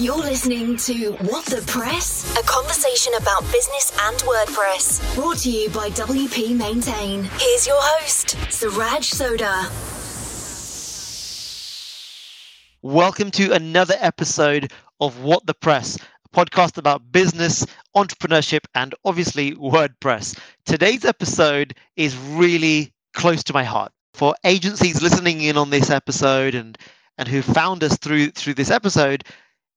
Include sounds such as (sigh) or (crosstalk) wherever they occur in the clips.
You're listening to What the Press? A conversation about business and WordPress. Brought to you by WP Maintain. Here's your host, Siraj Sodha. Welcome to another episode of What the Press, a podcast about business, entrepreneurship, and obviously WordPress. Today's episode is really close to my heart. For agencies listening in on this episode and and who found us through through this episode,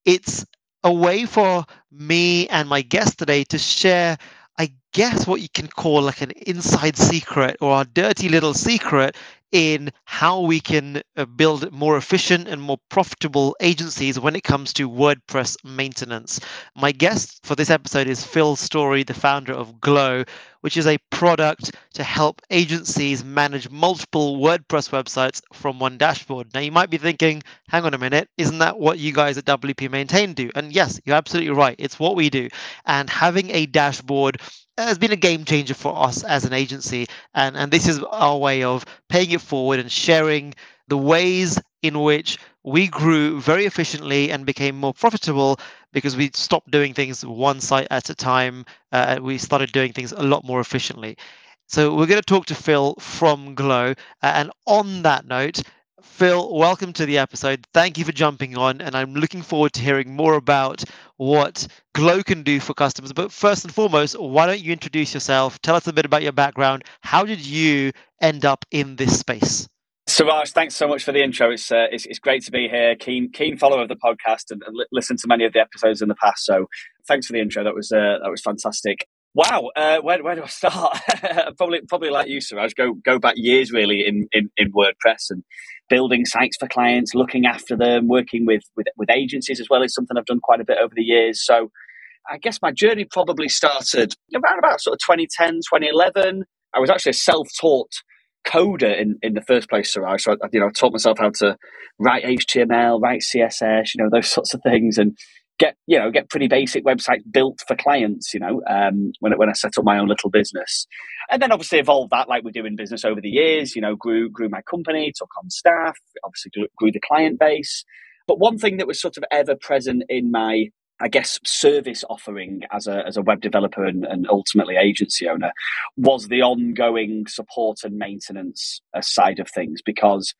it's a way for me and my guest today to share I guess what you can call like an inside secret or a dirty little secret in how we can uh, build more efficient and more profitable agencies when it comes to WordPress maintenance. My guest for this episode is Phil Story, the founder of Glow, which is a product to help agencies manage multiple WordPress websites from one dashboard. Now, you might be thinking, hang on a minute, isn't that what you guys at WP Maintain do? And yes, you're absolutely right. It's what we do. And having a dashboard has been a game changer for us as an agency. And, and this is our way of paying it forward and sharing the ways in which we grew very efficiently and became more profitable because we stopped doing things one site at a time. Uh, we started doing things a lot more efficiently. So we're going to talk to Phil from Glow. Uh, and on that note, Phil, welcome to the episode. Thank you for jumping on, and I'm looking forward to hearing more about what Glow can do for customers. But first and foremost, why don't you introduce yourself? Tell us a bit about your background. How did you end up in this space? Siraj, thanks so much for the intro. It's, uh, it's, it's great to be here. Keen keen follower of the podcast and, and li- listen to many of the episodes in the past. So thanks for the intro. That was uh, that was fantastic. Wow, uh, where, where do I start? (laughs) probably probably like you, Siraj. Go go back years really in, in, in WordPress and building sites for clients, looking after them, working with, with with agencies as well is something I've done quite a bit over the years. So I guess my journey probably started around about sort of 2010, 2011. I was actually a self-taught coder in, in the first place. So I, you know, I taught myself how to write HTML, write CSS, you know, those sorts of things, and get you know get pretty basic websites built for clients. You know, um, when when I set up my own little business, and then obviously evolved that like we do in business over the years. You know, grew grew my company, took on staff, obviously grew, grew the client base. But one thing that was sort of ever present in my I guess, service offering as a, as a web developer and, and ultimately agency owner was the ongoing support and maintenance uh, side of things because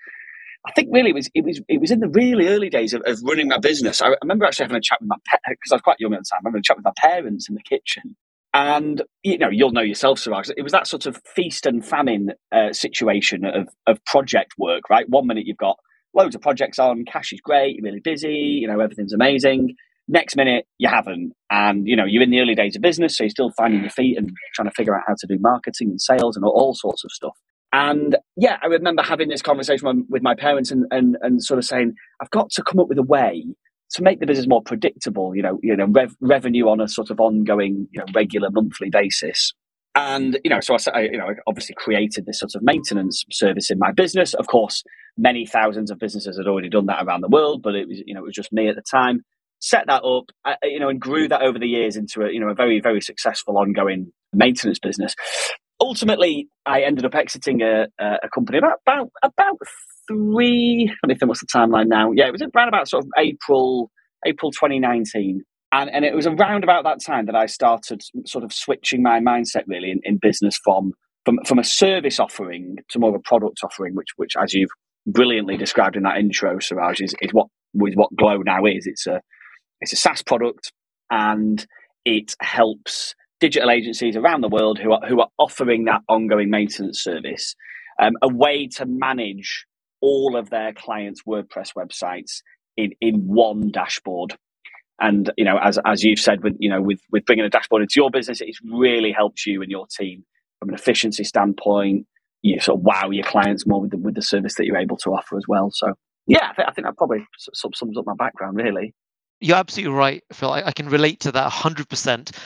I think really it was it was it was in the really early days of, of running my business. I, remember actually having a chat with my because I was quite young at the time. I remember a chat with my parents in the kitchen, and you know you'll know yourself, Siraj. It was that sort of feast and famine uh, situation of of project work. Right, one minute you've got loads of projects on, cash is great, you're really busy, you know everything's amazing. Next minute, you haven't. And, you know, you're in the early days of business, so you're still finding your feet and trying to figure out how to do marketing and sales and all, all sorts of stuff. And yeah, I remember having this conversation with my parents and, and, and sort of saying, I've got to come up with a way to make the business more predictable, you know, you know, rev- revenue on a sort of ongoing, you know, regular monthly basis. And you know, so I, you know, obviously created this sort of maintenance service in my business. Of course, many thousands of businesses had already done that around the world, but it was, you know, it was just me at the time set that up, uh, you know, and grew that over the years into a, you know, a very, very successful ongoing maintenance business. Ultimately, I ended up exiting a, a company about, about, about three, me think what's the timeline now? Yeah, it was around about sort of April, April 2019. And, and it was around about that time that I started sort of switching my mindset really in, in business from, from, from a service offering to more of a product offering, which, which as you've brilliantly described in that intro, Siraj, is, is what, is what Glow now is. It's a, it's a SaaS product and it helps digital agencies around the world who are, who are offering that ongoing maintenance service um, a way to manage all of their clients' WordPress websites in, in one dashboard. And you know, as as you've said, with you know, with with bringing a dashboard into your business, it really helps you and your team from an efficiency standpoint. You sort of wow your clients more with the with the service that you're able to offer as well. So yeah, I think, I think that probably sums up my background really you're absolutely right, Phil. I, I can relate to that 100%.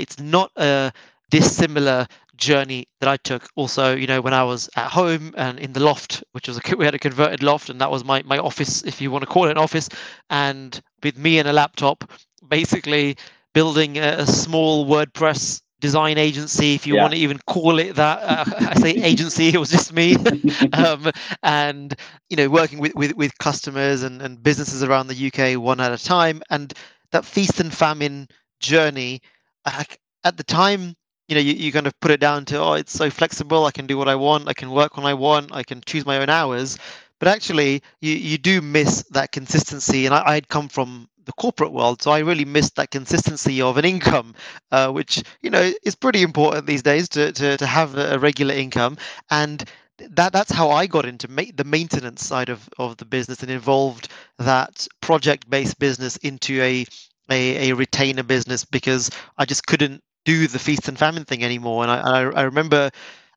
It's not a dissimilar journey that I took. Also, you know, when I was at home and in the loft, which was a (laughs) we had a converted loft, and that was my my office, if you want to call it an office, and with me and a laptop, basically building a, a small WordPress design agency, if you yeah. want to even call it that. Uh, I say (laughs) agency, it was just me. (laughs) um, and, you know, working with, with, with customers and, and businesses around the UK one at a time. And that feast and famine journey, I, at the time, you know, you, you kind of put it down to, oh, it's so flexible. I can do what I want. I can work when I want. I can choose my own hours. But actually, you, you do miss that consistency. And I, I'd come from the corporate world. So I really missed that consistency of an income, uh, which you know is pretty important these days to to, to have a regular income. And that that's how I got into ma- the maintenance side of, of the business and involved that project based business into a, a, a retainer business because I just couldn't do the feast and famine thing anymore. And I I, I remember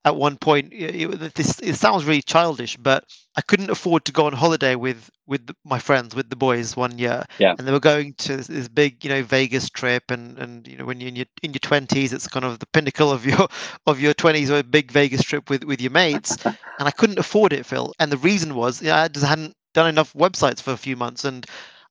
at one point it, this it sounds really childish but i couldn't afford to go on holiday with with my friends with the boys one year yeah. and they were going to this big you know vegas trip and and you know when you're in your in your 20s it's kind of the pinnacle of your (laughs) of your 20s or a big vegas trip with with your mates (laughs) and i couldn't afford it phil and the reason was you know, i just hadn't done enough websites for a few months and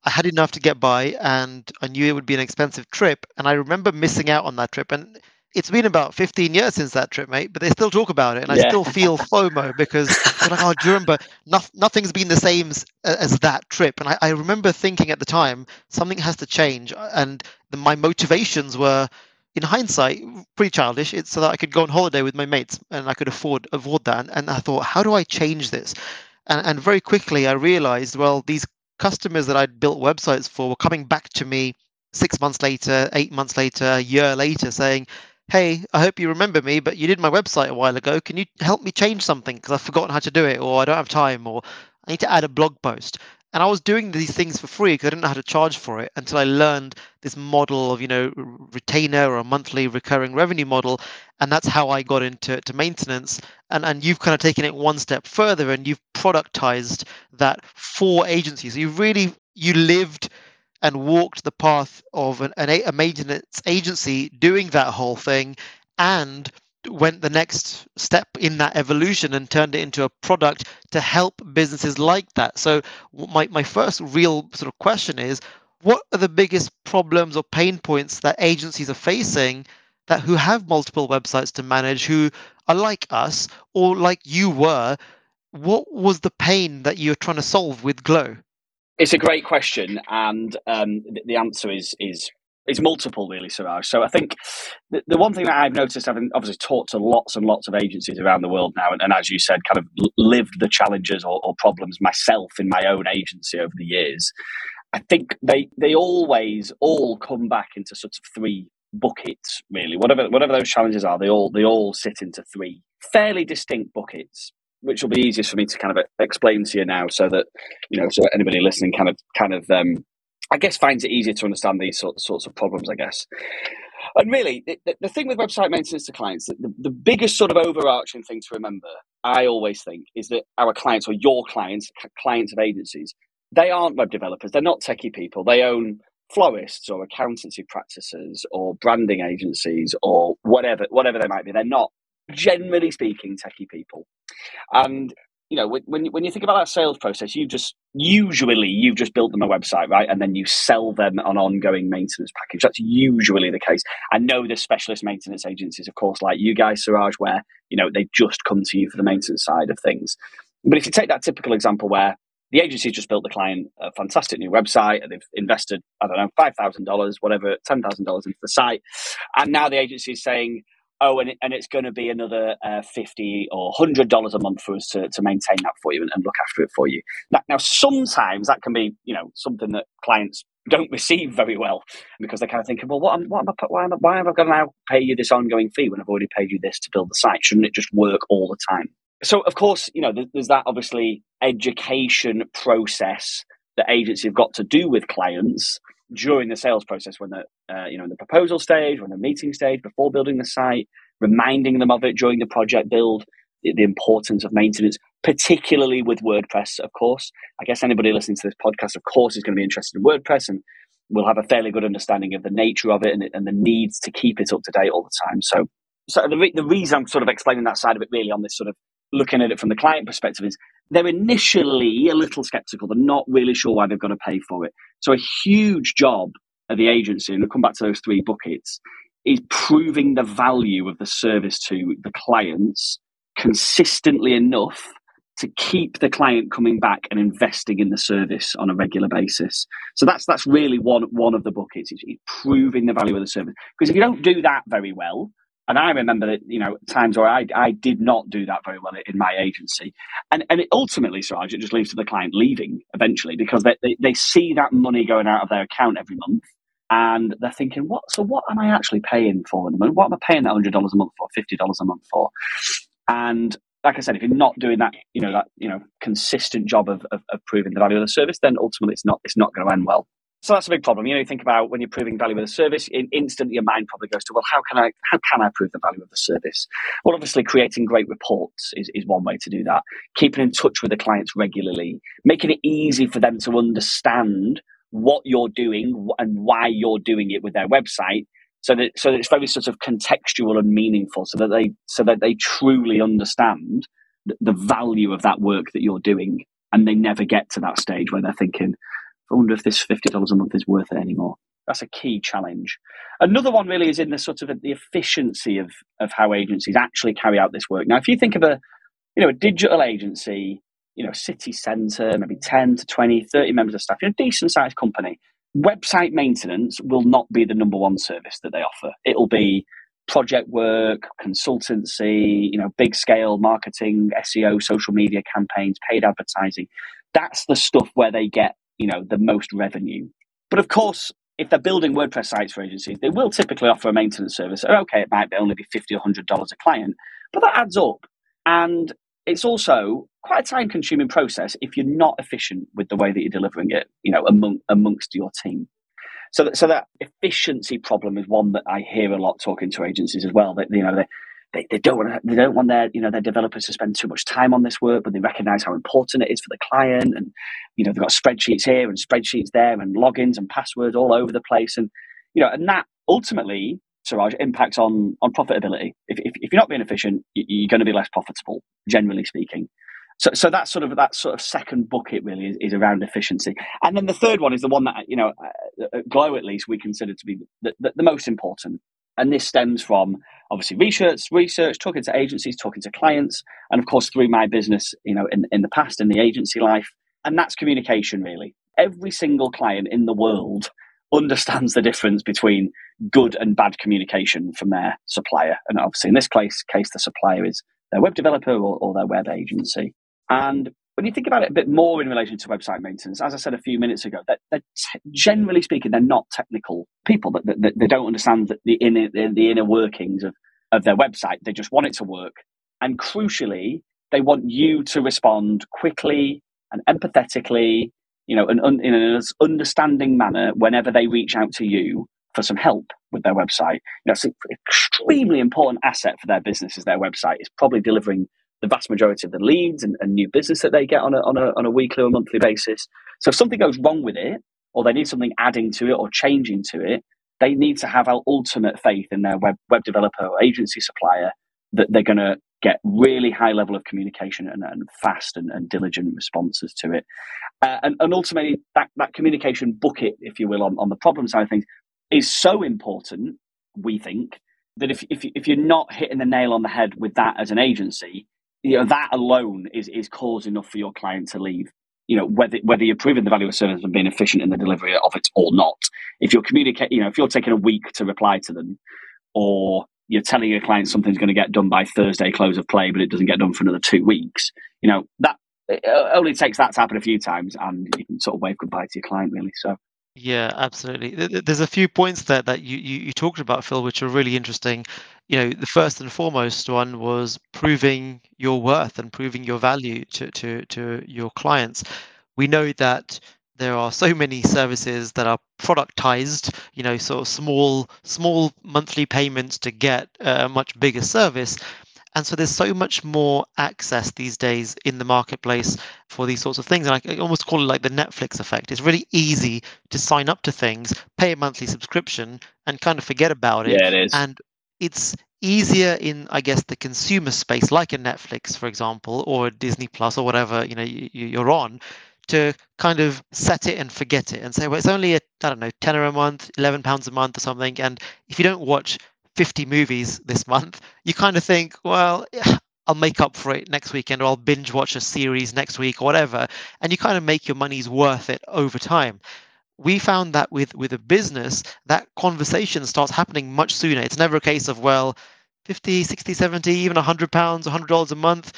I had enough to get by, and I knew it would be an expensive trip. And I remember missing out on that trip. And it's been about 15 years since that trip, mate, but they still talk about it. And yeah. I still feel (laughs) FOMO because like, oh, do you remember? No, nothing's been the same as, as that trip. And I, I, remember thinking at the time, something has to change. Uh, and the, my motivations were, in hindsight, pretty childish. It's so that I could go on holiday with my mates and I could afford, afford that. And, and I thought, how do I change this? And, and very quickly, I realized, well, these customers that I'd built websites for were coming back to me six months later, eight months later, a year later, saying, hey, I hope you remember me, but you did my website a while ago. Can you help me change something? Because I've forgotten how to do it, or I don't have time, or I need to add a blog post. And I was doing these things for free because I didn't know how to charge for it until I learned this model of, you know, retainer or a monthly recurring revenue model. And that's how I got into to maintenance. And and you've kind of taken it one step further and you've productized that for agencies. So you really you lived and walked the path of an, an, a maintenance agency doing that whole thing and went the next step in that evolution and turned it into a product to help businesses like that. So my, my first real sort of question is what are the biggest problems or pain points that agencies are facing that who have multiple websites to manage who are like us or like you were what was the pain that you're trying to solve with glow it's a great question, and um, the answer is is is multiple, really, Siraj. So I think the, the, one thing that I've noticed, having obviously talked to lots and lots of agencies around the world now, and, and as you said, kind of lived the challenges or, or, problems myself in my own agency over the years, I think they they always all come back into sort of three buckets, really. Whatever whatever those challenges are, they all they all sit into three fairly distinct buckets which will be easiest for me to kind of explain to you now, so that you know, so anybody listening kind of kind of um, I guess finds it easier to understand these sorts sorts of problems. I guess. And really, the, the thing with website maintenance to clients, the, the biggest sort of overarching thing to remember, I always think, is that our clients or your clients, clients of agencies, they aren't web developers. They're not techie people. They own florists or accountancy practices or branding agencies or whatever whatever they might be. They're not generally speaking, techie people. And you know, when when you think about that sales process, you just usually you've just built them a website, right, and then you sell them an ongoing maintenance package. That's usually the case. I know there's specialist maintenance agencies, of course, like you guys, Siraj, where you know they just come to you for the maintenance side of things. But if you take that typical example where the agency just built the client a fantastic new website and they've invested, I don't know, $5,000, whatever, $10,000 into the site. And now the agency is saying, oh, and, it, and it's going to be another uh, 50 or $100 a month for us to, to maintain that for you and, and look after it for you. Now, now, sometimes that can be, you know, something that clients don't (laughs) receive very well because they're kind of thinking, well, what am, what am I, why, am I, why am I going to now pay you this ongoing fee when I've already paid you this to build the site? Shouldn't it just work all the time? So, of course, you know, there's that obviously education process that agencies have got to do with clients during the sales process when they're uh, you know in the proposal stage when the meeting stage before building the site reminding them of it during the project build the, the, importance of maintenance particularly with wordpress of course i guess anybody listening to this podcast of course is going to be interested in wordpress and will have a fairly good understanding of the nature of it and, and the needs to keep it up to date all the time so so the, re- the reason i'm sort of explaining that side of it really on this sort of looking at it from the client perspective is they're initially a little skeptical. They're not really sure why they've got to pay for it. So a huge job the agency, and we'll come back to those three buckets, is proving the value of the service to the clients consistently enough to keep the client coming back and investing in the service on a regular basis. So that's that's really one one of the buckets. It's, proving the value of the service. Because if you don't do that very well, and I remember that you know times where I I did not do that very well in my agency, and and it ultimately, Siraj, it just leads to the client leaving eventually because they, they they see that money going out of their account every month. And they're thinking, what? So what am I actually paying for them? And what am I paying that hundred dollars a month for, fifty dollars a month for? And like I said, if you're not doing that, you know that you know consistent job of, of, of proving the value of the service, then ultimately it's not it's not going to end well. So that's a big problem. You know, you think about when you're proving value of the service, in, instantly your mind probably goes to, well, how can I how can I prove the value of the service? Well, obviously, creating great reports is, is one way to do that. Keeping in touch with the clients regularly, making it easy for them to understand what you're doing and why you're doing it with their website so that so that it's very sort of contextual and meaningful, so that they so that they truly understand the, value of that work that you're doing, and they never get to that stage where they're thinking, "I wonder if this fifty dollars a month is worth it anymore." That's a key challenge. Another one really is in the sort of the efficiency of of how agencies actually carry out this work. Now, if you think of a you know a digital agency, you know, city centre, maybe 10 to 20, 30 members of staff, you know, decent sized company website maintenance will not be the number one service that they offer. It'll be project work, consultancy, you know, big scale marketing, SEO, social media campaigns, paid advertising. That's the stuff where they get, you know, the most revenue. But of course, if they're building WordPress sites for agencies, they will typically offer a maintenance service. Oh, okay, it might be only be 50 or $100 a client, but that adds up. And it's also quite a time consuming process if you're not efficient with the way that you're delivering it, you know, among, amongst your team. So that, so that efficiency problem is one that I hear a lot talking to agencies as well. That you know they, they, they don't want they don't want their you know their developers to spend too much time on this work, but they recognise how important it is for the client. And you know they've got spreadsheets here and spreadsheets there and logins and passwords all over the place. And you know and that ultimately Siraj, impacts on on profitability. If, if, if, you're not being efficient, you're going to be less profitable, generally speaking. So, so that sort of that sort of second bucket really is, is around efficiency, and then the third one is the one that you know, uh, at Glow at least we consider to be the, the, the most important, and this stems from obviously research, research, talking to agencies, talking to clients, and of course through my business, you know, in in the past in the agency life, and that's communication really. Every single client in the world (laughs) understands the difference between good and bad communication from their supplier. And obviously, in this case, case the supplier is their web developer or, or their web agency. And when you think about it a bit more in relation to website maintenance, as I said a few minutes ago, that they're, t- generally speaking, they're not technical people. That, they don't understand the inner the inner workings of, of their website. They just want it to work, and crucially, they want you to respond quickly and empathetically you know, an, un, in an understanding manner whenever they reach out to you for some help with their website. You know, it's an extremely important asset for their business is their website. It's probably delivering the vast majority of the leads and, and new business that they get on a, on, a, on a weekly or monthly basis. So if something goes wrong with it, or they need something adding to it or changing to it, they need to have ultimate faith in their web, web developer or agency supplier that they're going to get really high level of communication and, and fast and, and, diligent responses to it. Uh, and, and, ultimately, that, that communication bucket, if you will, on, on the problem side of things, is so important, we think, that if, if, if you're not hitting the nail on the head with that as an agency, you know, that alone is, is cause enough for your client to leave. You know, whether whether you're proving the value of service and being efficient in the delivery of it or not. If you're communicating, you know, if you're taking a week to reply to them, or you're telling your client something's going to get done by Thursday close of play, but it doesn't get done for another two weeks. You know that it only takes that to happen a few times, and you can sort of wave goodbye to your client, really. So. Yeah, absolutely. There's a few points there that you, you, you talked about, Phil, which are really interesting. You know, the first and foremost one was proving your worth and proving your value to, to, to your clients. We know that there are so many services that are productized you know sort of small small monthly payments to get a much bigger service and so there's so much more access these days in the marketplace for these sorts of things. And i almost call it like the netflix effect. It's really easy to sign up to things pay a monthly subscription and kind of forget about it. Yeah it is. And it's easier in i guess the consumer space like a netflix for example or disney plus or whatever you know you, you're on to kind of set it and forget it and say, well, it's only a, I don't know, tenner a month, eleven pounds a month or something. And if you don't watch 50 movies this month, you kind of think, well, I'll make up for it next weekend or I'll binge watch a series next week or whatever. And you kind of make your money's worth it over time. We found that with with a business, that conversation starts happening much sooner. It's never a case of, well, 50, 60, 70, even 100 pounds, 100 dollars a month.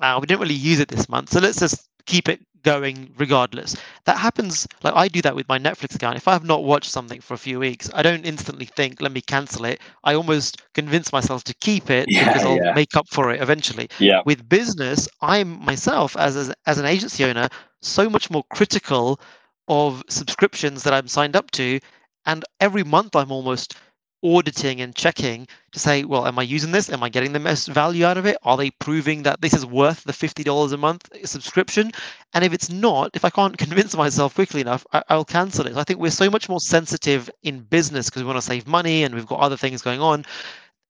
Uh, we didn't really use it this month. So let's just keep it going regardless. That happens, like I do that with my Netflix account. If I have not watched something for a few weeks, I don't instantly think, let me cancel it. I almost convince myself to keep it yeah, because I'll yeah. make up for it eventually. Yeah. With business, I'm myself, as, as, as an agency owner, so much more critical of subscriptions that I'm signed up to. And every month I'm almost auditing and checking to say, well, am I using this? Am I getting the most value out of it? Are they proving that this is worth the $50 a month subscription? And if it's not, if I can't (laughs) convince myself quickly enough, I, will cancel it. I think we're so much more sensitive in business because we want to save money and we've got other things going on.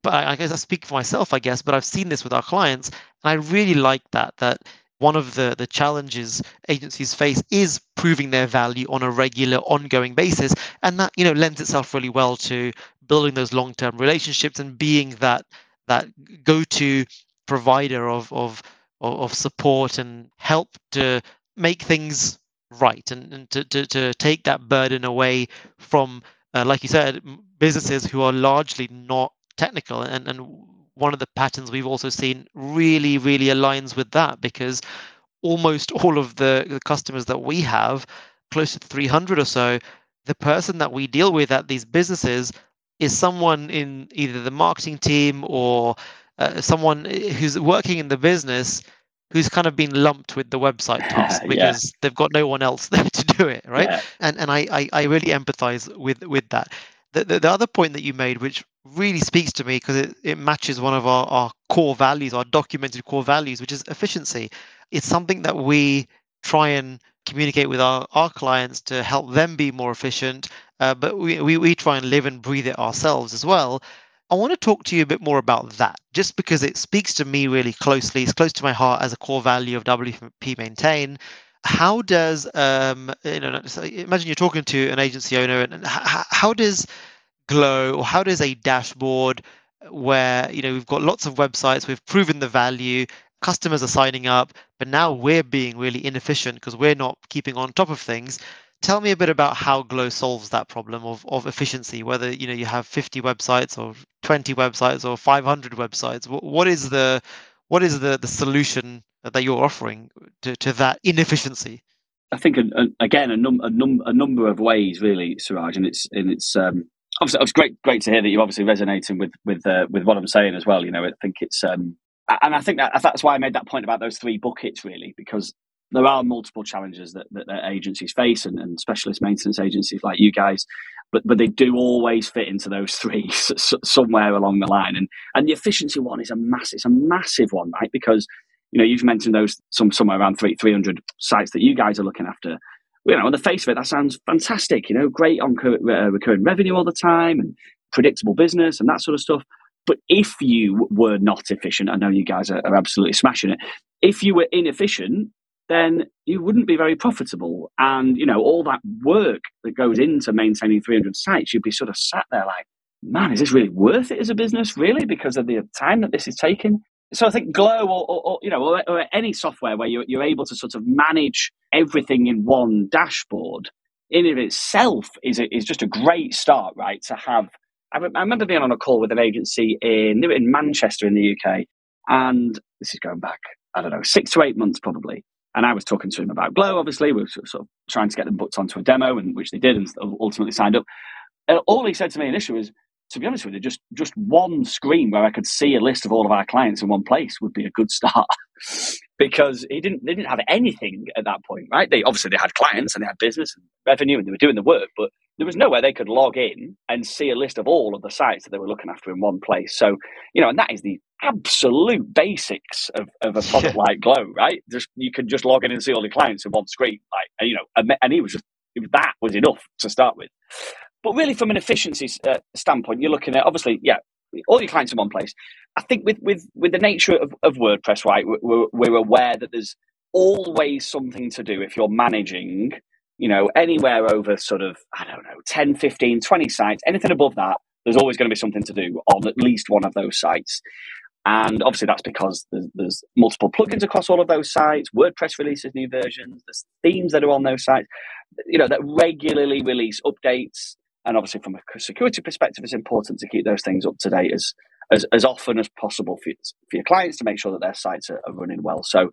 But I, I guess I speak for myself, I guess, but I've seen this with our clients. And I really like that, that one of the, the challenges agencies face is proving their value on a regular ongoing basis and that you know lends itself really well to building those long-term relationships and being that that go-to provider of of of support and help to make things right and, and to, to, to take that burden away from uh, like you said businesses who are largely not technical. And and one of the patterns we've also seen really, really aligns with that because almost all of the, the customers that we have, close to 300 or so, the person that we deal with at these businesses is someone in either the marketing team or uh, someone who's working in the business who's kind of been lumped with the website (laughs) task because yeah. they've got no one else (laughs) there to do it right yeah. and and I, I, I really empathize with with that the, the, the other point that you made which really speaks to me because it, it matches one of our, our core values, our documented core values, which is efficiency. It's something that we try and communicate with our, our clients to help them be more efficient, uh, but we, we, we try and live and breathe it ourselves as well. I want to talk to you a bit more about that, just because it speaks to me really closely. It's close to my heart as a core value of WP Maintain. How does um, you know? Imagine you're talking to an agency owner, and how, how does Glow, or how does a dashboard where you know we've got lots of websites, we've proven the value, customers are signing up, but now we're being really inefficient because we're not keeping on top of things. Tell me a bit about how Glow solves that problem of, of efficiency, whether you know you have 50 websites or 20 websites or 500 websites. What is the what is the, the solution that you're offering to, to that inefficiency? I think again a, num- a, num- a number of ways really, Siraj, and it's and it's um, obviously, it's great, great to hear that you're obviously resonating with with uh, with what I'm saying as well. You know, I think it's, um, and I think that that's why I made that point about those three buckets, really, because there are multiple challenges that, that, agencies face and, and, specialist maintenance agencies like you guys, but but they do always fit into those (laughs) three somewhere along the line. And and the efficiency one is a massive, it's a massive one, right? Because you know you've mentioned those some somewhere around three three hundred sites that you guys are looking after you know, on the face of it, that sounds fantastic. You know, great on uh, recurring revenue all the time and predictable business and that sort of stuff. But if you were not efficient, I know you guys are, are absolutely smashing it. If you were inefficient, then you wouldn't be very profitable. And, you know, all that work that goes into maintaining 300 sites, you'd be sort of sat there like, man, is this really worth it as a business, really, because of the time that this is taking? so I think Glow or, or, or you know or, or, any software where you're, you're able to sort of manage everything in one dashboard in of itself is a, is just a great start, right? To have I, I remember being on a call with an agency in in Manchester in the UK, and this is going back I don't know six to eight months probably. And I was talking to him about Glow. Obviously, we were sort of trying to get them booked onto a demo, and which they did, and ultimately signed up. And all he said to me initially was, to be honest with you, just just one screen where I could see a list of all of our clients in one place would be a good start. (laughs) because he didn't they didn't have anything at that point, right? They obviously they had clients and they had business and revenue and they were doing the work, but there was nowhere they could log in and see a list of all of the sites that they were looking after in one place. So, you know, and that is the absolute basics of, of a product like Glow, right? Just you can just log in and see all the clients in one screen, like and, you know, and he was just that was enough to start with. But really, from an efficiency uh, standpoint, you're looking at obviously, yeah, all your clients in one place. I think with with with the nature of, of WordPress, right, we're, we're aware that there's always something to do if you're managing, you know, anywhere over sort of, I don't know, 10, 15, 20 sites, anything above that, there's always going to be something to do on at least one of those sites. And obviously, that's because there's, there's, multiple plugins across all of those sites. WordPress releases new versions. There's themes that are on those sites, you know, that regularly release updates. And obviously, from a security perspective, it's important to keep those things up to date as as, as often as possible for, for your clients to make sure that their sites are, are running well. So,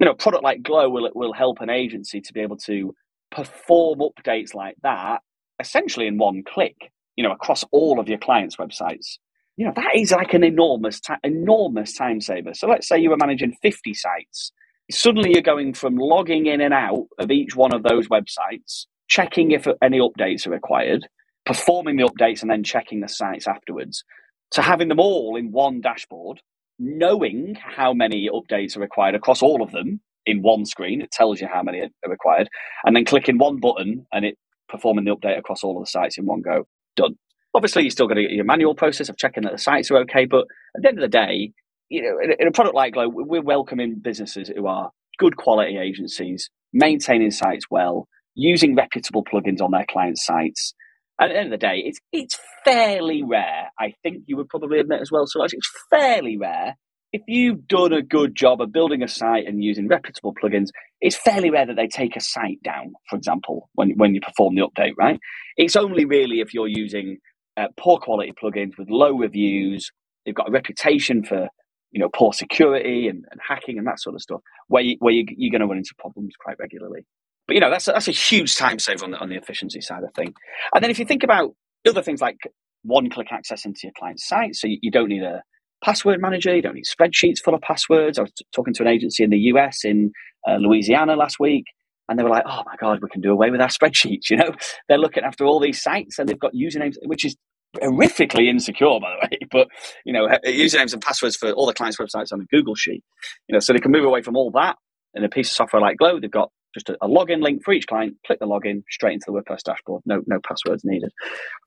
you know, a product like Glow will will help an agency to be able to perform updates like that essentially in one click. You know, across all of your clients' websites you know that is like an enormous enormous time saver. So let's say you were managing 50 sites. Suddenly you're going from logging in and out of each one of those websites checking if any updates are required performing the updates and then checking the sites afterwards to having them all in one dashboard knowing how many updates are required across all of them in one screen it tells you how many are required and then clicking one button and it performing the update across all of the sites in one go. Done Obviously, you are still going to get your manual process of checking that the sites are okay. But at the end of the day, you know, in, a product like Glow, we're welcoming businesses who are good quality agencies, maintaining sites well, using reputable plugins on their clients' sites. At the end of the day, it's it's fairly rare. I think you would probably admit as well. So it's fairly rare if you've done a good job of building a site and using reputable plugins, it's fairly rare that they take a site down, for example, when, when you perform the update, right? It's only really if you're using uh, poor quality plugins with low reviews. They've got a reputation for you know poor security and, and hacking and that sort of stuff, where you, where you, you're going to run into problems quite regularly. But you know that's a, that's a huge time saver on the on the efficiency side of thing. And then if you think about other things like one click access into your client's site, so you, you don't need a password manager, you don't need spreadsheets full of passwords. I was t- talking to an agency in the US in uh, Louisiana last week and they were like, "Oh my god, we can do away with our spreadsheets." (laughs) You know, they're looking after all these sites and they've got usernames, which is horrifically insecure, by the way. (laughs) But you know, usernames and passwords for all the clients' websites on a Google sheet. You know, so they can move away from all that. In a piece of software like Glow, they've got just a, a, login link for each client. Click the login straight into the WordPress dashboard. No, no passwords needed.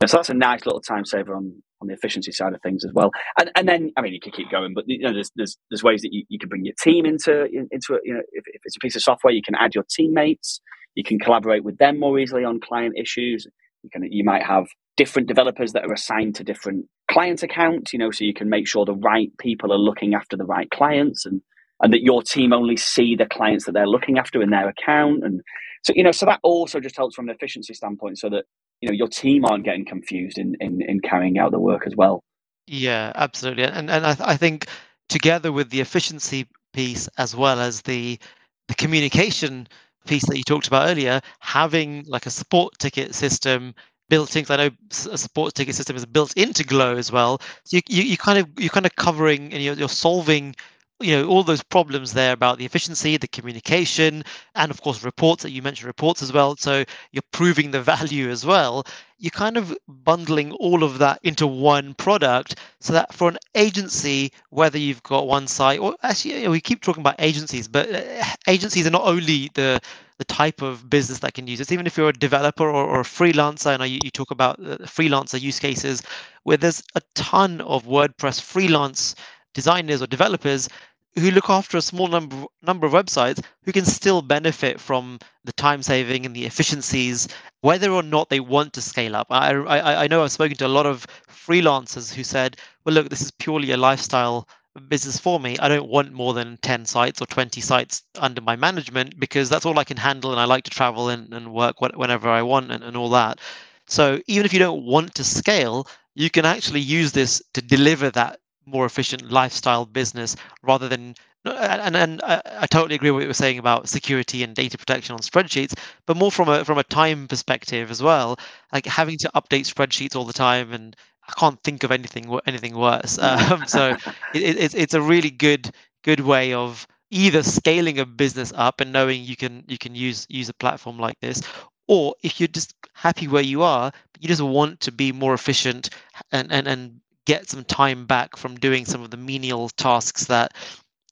And so that's a nice little time saver on, on the efficiency side of things as well. And and then I mean you can keep going, but you know there's there's, there's ways that you, you can bring your team into into it. You know if, if it's a piece of software, you can add your teammates. You can collaborate with them more easily on client issues. You can you might have different developers that are assigned to different client accounts. You know, so you can make sure the right people are looking after the right clients and and that your team only see the clients that they're looking after in their account and so you know so that also just helps from an efficiency standpoint so that you know your team aren't getting confused in in, in carrying out the work as well yeah absolutely and and I, th- I think together with the efficiency piece as well as the the communication piece that you talked about earlier having like a support ticket system built in. I know a support ticket system is built into Glow as well. So you, you, you kind of you're kind of covering and you're, you're solving you know all those problems there about the efficiency the communication and of course reports that you mentioned reports as well. So you're proving the (laughs) value as well. You're kind of bundling all of that into one product so that for an agency whether you've got one site or actually we keep talking about agencies but uh, agencies are not only the the type of business that can use it even if you're a developer or, or a freelancer know you, you talk about freelancer use cases where there's a ton of wordpress freelance designers or developers who look after a small number number of websites who can still benefit from the time saving and the efficiencies whether or not they want to scale up. I, I i know i've spoken to a lot of freelancers who said well look this is purely a lifestyle business for me. I don't want more than 10 sites or 20 sites under my management because that's all i can handle and i like to travel and, and work whenever i want and, and all that. So even if you don't want to scale you can actually use this to deliver that more efficient lifestyle business rather than and and I, I totally agree with what you were saying about security and data protection on spreadsheets, but more from a from a time perspective as well. Like having to update spreadsheets all the time, and I can't think of anything anything worse. (laughs) Um, so it, it, it's it's a really good good way of either scaling a business up and knowing you can you can use use a platform like this, or if you're just happy where you are, you just want to be more efficient and and and get some time back from doing some of the menial tasks that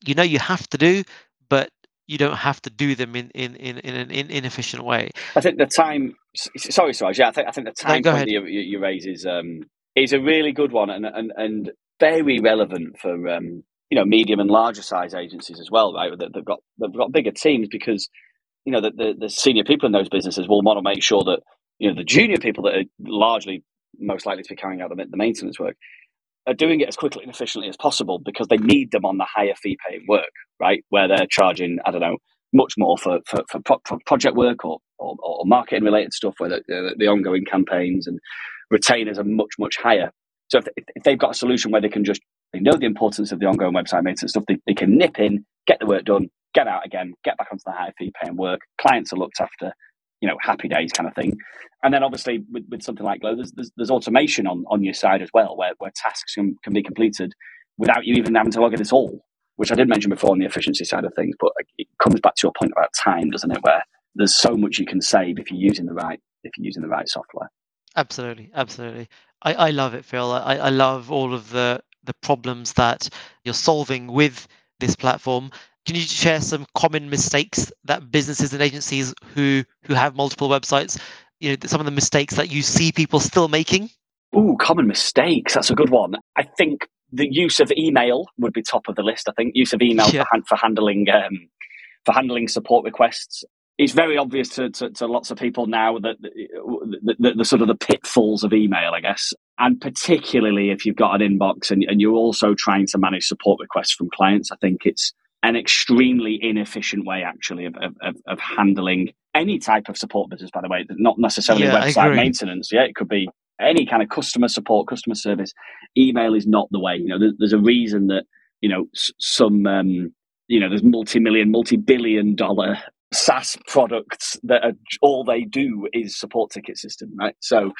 you know you have to do, but you don't have to do them in in, in, in an in, inefficient way. I think the time. Sorry, Siraj. Yeah, I think I think the time no, point you, you raise is um, is a really good one and and and very relevant for um, you know medium and larger size agencies as well, right? That They've got they've got bigger teams because you know the, the, the senior people in those businesses will want to make sure that you know the junior people that are largely most likely to be carrying out the, the maintenance work are doing it as quickly and efficiently as possible because they need them on the higher fee paying work, right? Where they're charging, I don't know, much more for, for, for, pro- for project work or, or, or, marketing related stuff where the, the, the, ongoing campaigns and retainers are much, much higher. So if, if they've got a solution where they can just, they know the importance of the ongoing website maintenance stuff, they, they can nip in, get the work done, get out again, get back onto the higher fee paying work, clients are looked after, you know, happy days kind of thing. And then obviously with, with something like Glow, there's, there's, there's, automation on, on your side as well, where, where tasks can, can be completed without you even having to log in at all, which I did mention before on the efficiency side of things. But it comes back to your point about time, doesn't it? Where there's so much you can save if you're using the right if you're using the right software. Absolutely, absolutely. I, I love it, Phil. I, I love all of the the problems that you're solving with this platform. Can you share some common mistakes that businesses and agencies who who have multiple websites, you know, some of the mistakes that you see people still making? Ooh, common mistakes. That's a good one. I think the use of email would be top of the list. I think use of email yeah. for, for, handling um, for handling support requests. It's very obvious to, to, to lots of people now that the, the, the, the, sort of the pitfalls of email, I guess, and particularly if you've got an inbox and, and you're also trying to manage support requests from clients. I think it's an extremely inefficient way, actually, of, of, of handling any type of support business, by the way, not necessarily yeah, website maintenance. Yeah, it could be any kind of customer support, customer service. Email is not the way. You know, there's, there's a reason that, you know, some, um, you know, there's multi million, multi billion dollar SaaS products that are all they do is support ticket system, right? So,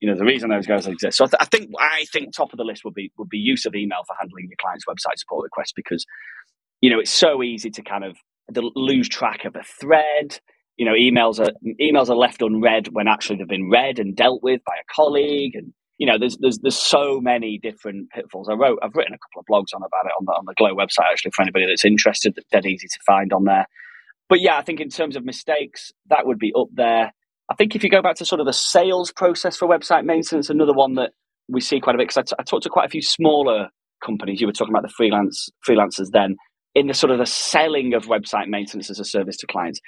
you know, the reason those guys exist. So I, th- I, think I think top of the list would be would be use of email for handling your client's website support requests because you know, it's so easy to kind of lose track of a thread. You know, emails are emails are left unread when actually they've been read and dealt with by a colleague, and you know, there's there's there's so many different pitfalls. I wrote, I've written a couple of blogs on about it on the on the Glow website actually for anybody that's interested. Dead easy to find on there. But yeah, I think in terms of mistakes, that would be up there. I think if you go back to sort of the sales process for website maintenance, another one that we see quite a bit because I, t- I talked to quite a few smaller companies. You were talking about the freelance freelancers then in the sort of the selling of website maintenance as a service to clients.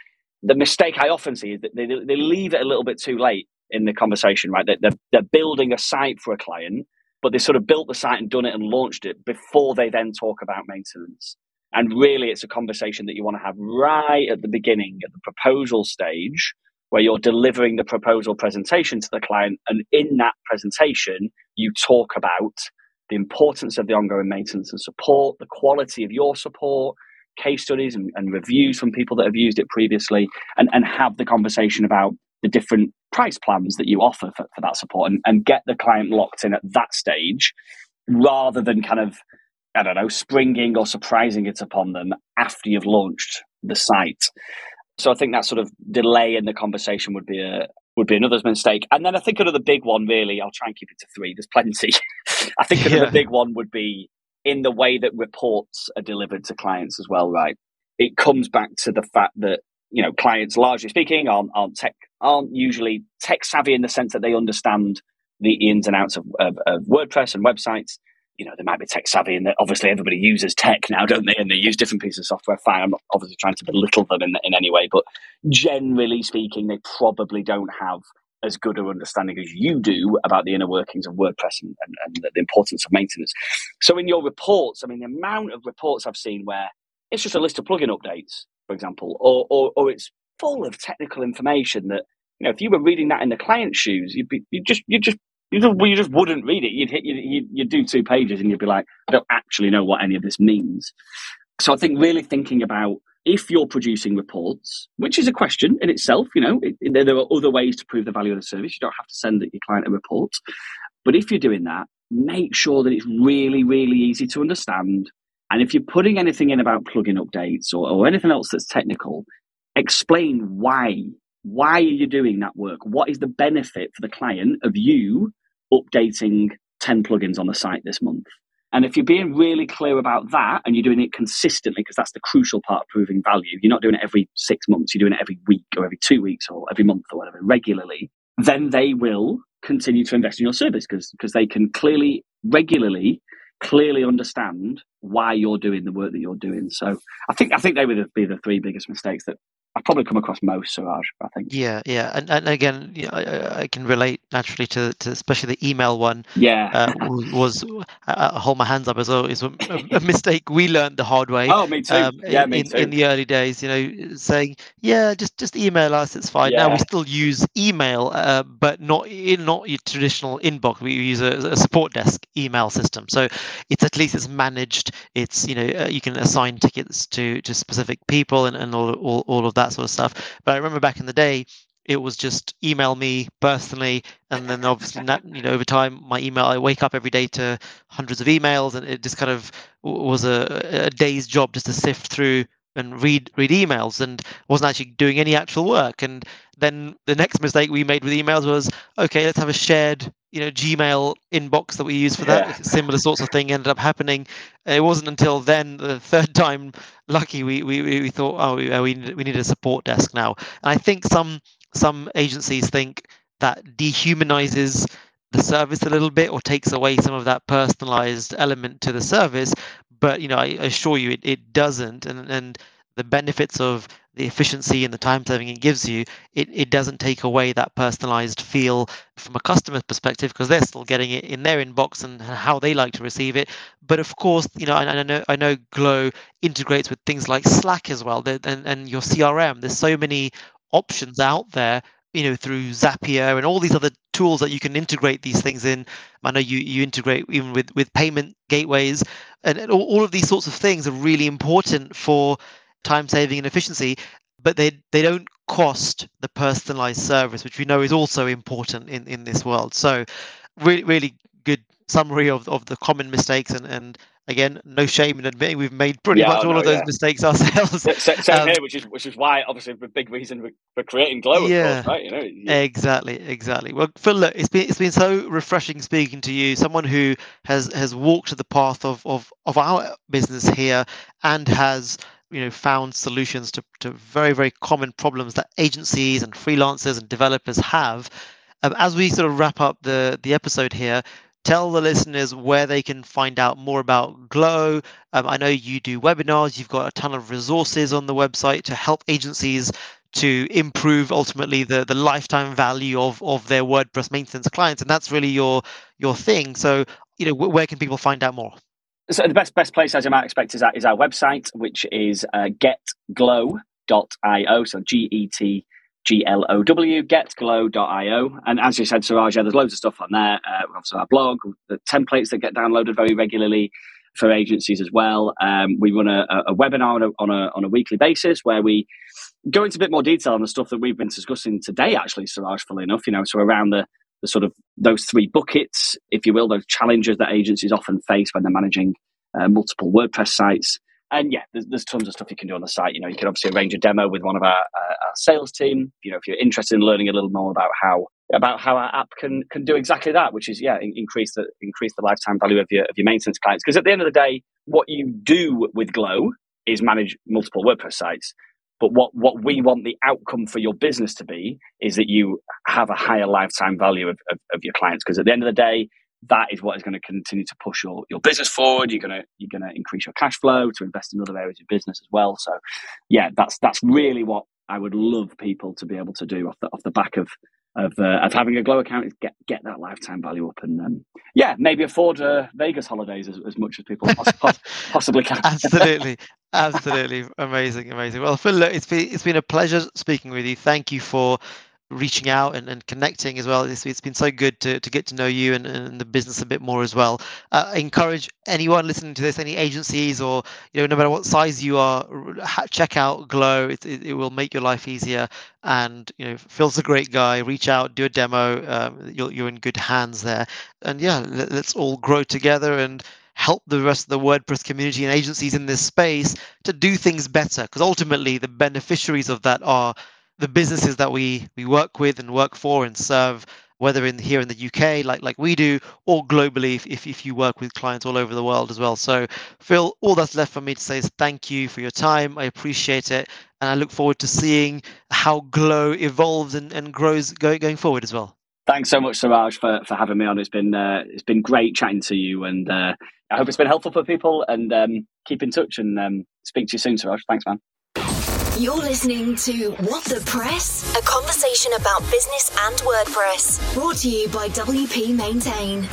The mistake I often see is that they, they leave it a little bit too late in the conversation, right? They're, they're building a site for a client, but they sort of built the site and done it and launched it before they then talk about maintenance. And really, it's a conversation that you want to have right at the beginning, at the proposal stage, where you're delivering the proposal presentation to the client. And in that presentation, you talk about the importance of the ongoing maintenance and support, the quality of your support, case studies and, and reviews from people that have used it previously, and, and have the conversation about the different price plans that you offer for, for that support and, and get the client locked in at that stage rather than kind of, I don't know, springing or surprising it upon them after you've launched the site. So I think that sort of delay in the conversation would be a, would be another mistake. And then I think another big one, really, I'll try and keep it to three. There's plenty. (laughs) I think another yeah. big one would be in the way that reports are delivered to clients as well, right? It comes back to the fact that, you know, clients, largely speaking, aren't, aren't tech, aren't usually tech savvy in the sense that they understand the ins and outs of, of, of WordPress and websites you know, they might be tech savvy and that obviously everybody uses tech now, don't they? And they use different pieces of software. Fine. I'm not obviously trying to belittle them in, in any way, but generally speaking, they probably don't have as good an understanding as you do about the inner workings of WordPress and, and, and the importance of maintenance. So in your reports, I mean, the amount of reports I've seen where it's just a list of plugin updates, for example, or, or, or it's full of technical information that, you know, if you were reading that in the client's shoes, you'd be, you just, you just you just, you just wouldn't read it. You'd hit, you'd, you'd do two pages and you'd be like, I don't actually know what any of this means. So I think really thinking about if you're producing reports, which is a question in itself, you know, it, there are other ways to prove the value of the service. You don't have to send your client a report. But if you're doing that, make sure that it's really, really easy to understand. And if you're putting anything in about plugin updates or, or anything else that's technical, explain why. Why are you doing that work? What is the benefit for the client of you updating 10 plugins on the site this month. And if you're being really clear about that and you're doing it consistently, because that's the crucial part of proving value, you're not doing it every six months, you're doing it every week or every two weeks or every month or whatever, regularly, then they will continue to invest in your service because because they can clearly, regularly, clearly understand why you're doing the work that you're doing. So I think I think they would be the three biggest mistakes that I've probably come across most Siraj. I think. Yeah, yeah, and and again, you know, I, I, can relate naturally to, to especially the email one. Yeah, uh, was, I hold my hands up as well. It's a, a, mistake we learned the hard way. (laughs) Oh, me too. Um, yeah, in, me too. In the early days, you know, saying yeah, just just email us, it's fine. Yeah. Now we still use email, uh, but not in not your traditional inbox. We use a, a, support desk email system, so it's at least it's managed. It's you know uh, you can assign tickets to to specific people and, and all, all all of that that sort of stuff. But I remember back in the day, it was just email me personally, and then obviously, that you know, over time, my email. I wake up every day to hundreds of emails, and it just kind of was a, a day's job just to sift through and read read emails and wasn't actually doing any actual work and then the next mistake we made with emails was okay let's have a shared you know gmail inbox that we use for that yeah. similar sorts of thing ended up happening. It wasn't until then the third (laughs) time lucky we we, we thought oh we, uh, we need, we need a support desk now. And i think some some agencies think that dehumanizes the service a little bit or takes away some of that personalized element to the service but you know i assure you it, it doesn't. And and the benefits of the efficiency and the time saving it gives you, it, it doesn't take away that personalized feel from a customer's perspective because they're still getting it in their inbox and how they like to receive it. But of course, you know, I, I know I know Glow integrates with things like Slack as well, and and your CRM. There's so many options out there you know through Zapier and all these other tools that you can integrate these things in. I know you you integrate even with with payment gateways, and, all, all of these sorts of things are really important for time saving and efficiency, but they they don't cost the personalized service, which we know is also important in in this world. So, really really good summary of of the common mistakes and and again, no shame in admitting we've made pretty yeah, much all of those yeah. mistakes ourselves. Same um, here, which is which is why obviously the big reason for creating Glow. Yeah, course, right. You know, exactly, exactly. Well, Phil, look, it's been it's been so refreshing speaking to you, someone who has has walked the path of of of our business here and has you know found solutions to, to very very common problems that agencies and freelancers and developers have. Um, as we sort of wrap up the the episode here tell the listeners where they can find out more about glow. Um, i know you do webinars you've got a ton of resources on the website to help agencies to improve ultimately the, the lifetime value of, of their wordpress maintenance clients and that's really your your thing. So you know where can people find out more so the best best place, as you might expect, is our, is our website, which is uh, getglow.io. So G E T G L O W, getglow.io. And as you said, Siraj, yeah, there's loads of stuff on there. Uh, also our blog, the templates that get downloaded very regularly for agencies as well. Um, we run a, a webinar on a, on a, on a weekly basis where we go into a bit more detail on the stuff that we've been discussing today, actually, Siraj, funnily enough, you know, so around the the sort of those three buckets, if you will, those challenges that agencies often face when they're managing uh, multiple WordPress sites. And yeah, there's, there's, tons of stuff you can do on the site. You know, you can obviously arrange a demo with one of our, uh, our sales team. You know, if you're interested in learning a little more about how about how our app can can do exactly that, which is yeah, increase the increase the lifetime value of your of your maintenance clients. Because at the end of the day, what you do with Glow is manage multiple WordPress sites. But what, what we want the outcome for your business to be is that you have a higher lifetime value of, of, of your clients. Because at the end of the day, that is what is going to continue to push your, your business forward. You're going to you're to increase your cash flow to invest in other areas of business as well. So, yeah, that's that's really what I would love people to be able to do off the off the back of of, uh, of having a Glow account is get get that lifetime value up and um, yeah, maybe afford uh, Vegas holidays as, as much as people poss- (laughs) possibly can. Absolutely, (laughs) absolutely, amazing, amazing. Well, Phil, look, it's been it's been a pleasure speaking with you. Thank you for reaching out and, and connecting as well. It's, it's been so good to, to get to know you and, and the business a bit more as well. Uh, I encourage anyone listening to this, any agencies or you know, no matter what size you are, check out Glow. It, it, it will make your life easier. And you know, Phil's a great guy. Reach out, do a demo. Um, you're you're in good hands there. And yeah, let, let's all grow together and help the rest of the WordPress community and agencies in this space to do things better. Because ultimately, the beneficiaries of that are the businesses that we we work with and work for and serve whether in here in the UK like like we do or globally if, if, if you work with clients all over the world as well. So Phil all that's left for me to say is thank you for your time. I appreciate it. And I look forward to seeing how Glow evolves and, and grows going, going forward as well. Thanks so much Siraj for, for having me on. It's been uh, it's been great chatting to you. And uh, I hope it's been helpful for people. And um, keep in touch and um, speak to you soon Siraj thanks man You're listening to What the Press? A conversation about business and WordPress. Brought to you by WP Maintain.